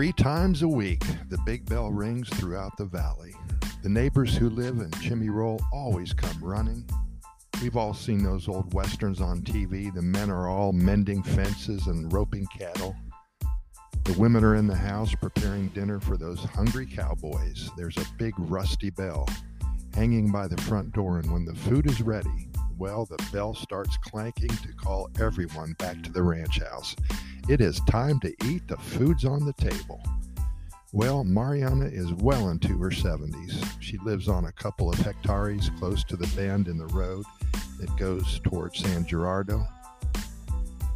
Three times a week, the big bell rings throughout the valley. The neighbors who live in Chimney always come running. We've all seen those old westerns on TV. The men are all mending fences and roping cattle. The women are in the house preparing dinner for those hungry cowboys. There's a big rusty bell hanging by the front door, and when the food is ready, well, the bell starts clanking to call everyone back to the ranch house. It is time to eat. The food's on the table. Well, Mariana is well into her 70s. She lives on a couple of hectares close to the bend in the road that goes towards San Gerardo.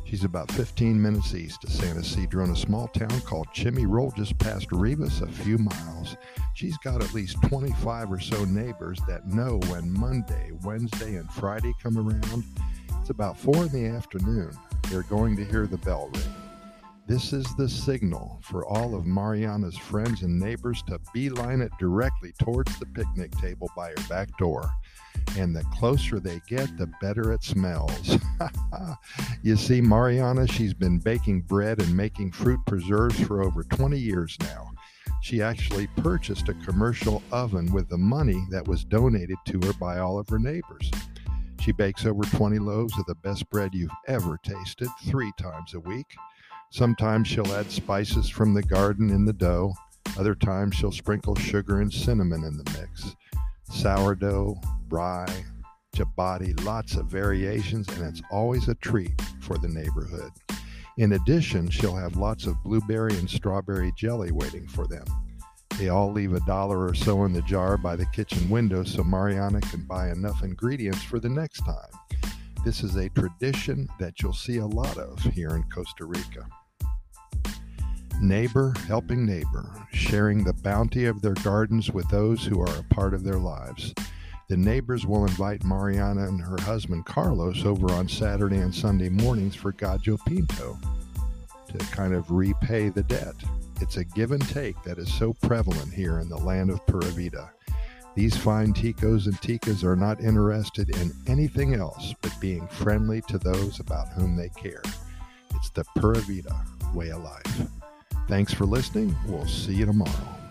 She's about 15 minutes east of San Isidro in a small town called Chimirol, just past Rivas, a few miles. She's got at least 25 or so neighbors that know when Monday, Wednesday, and Friday come around. It's about 4 in the afternoon. They're going to hear the bell ring. This is the signal for all of Mariana's friends and neighbors to beeline it directly towards the picnic table by her back door. And the closer they get, the better it smells. you see, Mariana, she's been baking bread and making fruit preserves for over 20 years now. She actually purchased a commercial oven with the money that was donated to her by all of her neighbors. She bakes over 20 loaves of the best bread you've ever tasted three times a week. Sometimes she'll add spices from the garden in the dough. Other times she'll sprinkle sugar and cinnamon in the mix. Sourdough, rye, ciabatta, lots of variations, and it's always a treat for the neighborhood. In addition, she'll have lots of blueberry and strawberry jelly waiting for them. They all leave a dollar or so in the jar by the kitchen window so Mariana can buy enough ingredients for the next time. This is a tradition that you'll see a lot of here in Costa Rica. Neighbor helping neighbor, sharing the bounty of their gardens with those who are a part of their lives. The neighbors will invite Mariana and her husband Carlos over on Saturday and Sunday mornings for Gallo Pinto to kind of repay the debt. It's a give and take that is so prevalent here in the land of Pura Vida. These fine ticos and ticas are not interested in anything else but being friendly to those about whom they care. It's the Pura Vida way of life. Thanks for listening. We'll see you tomorrow.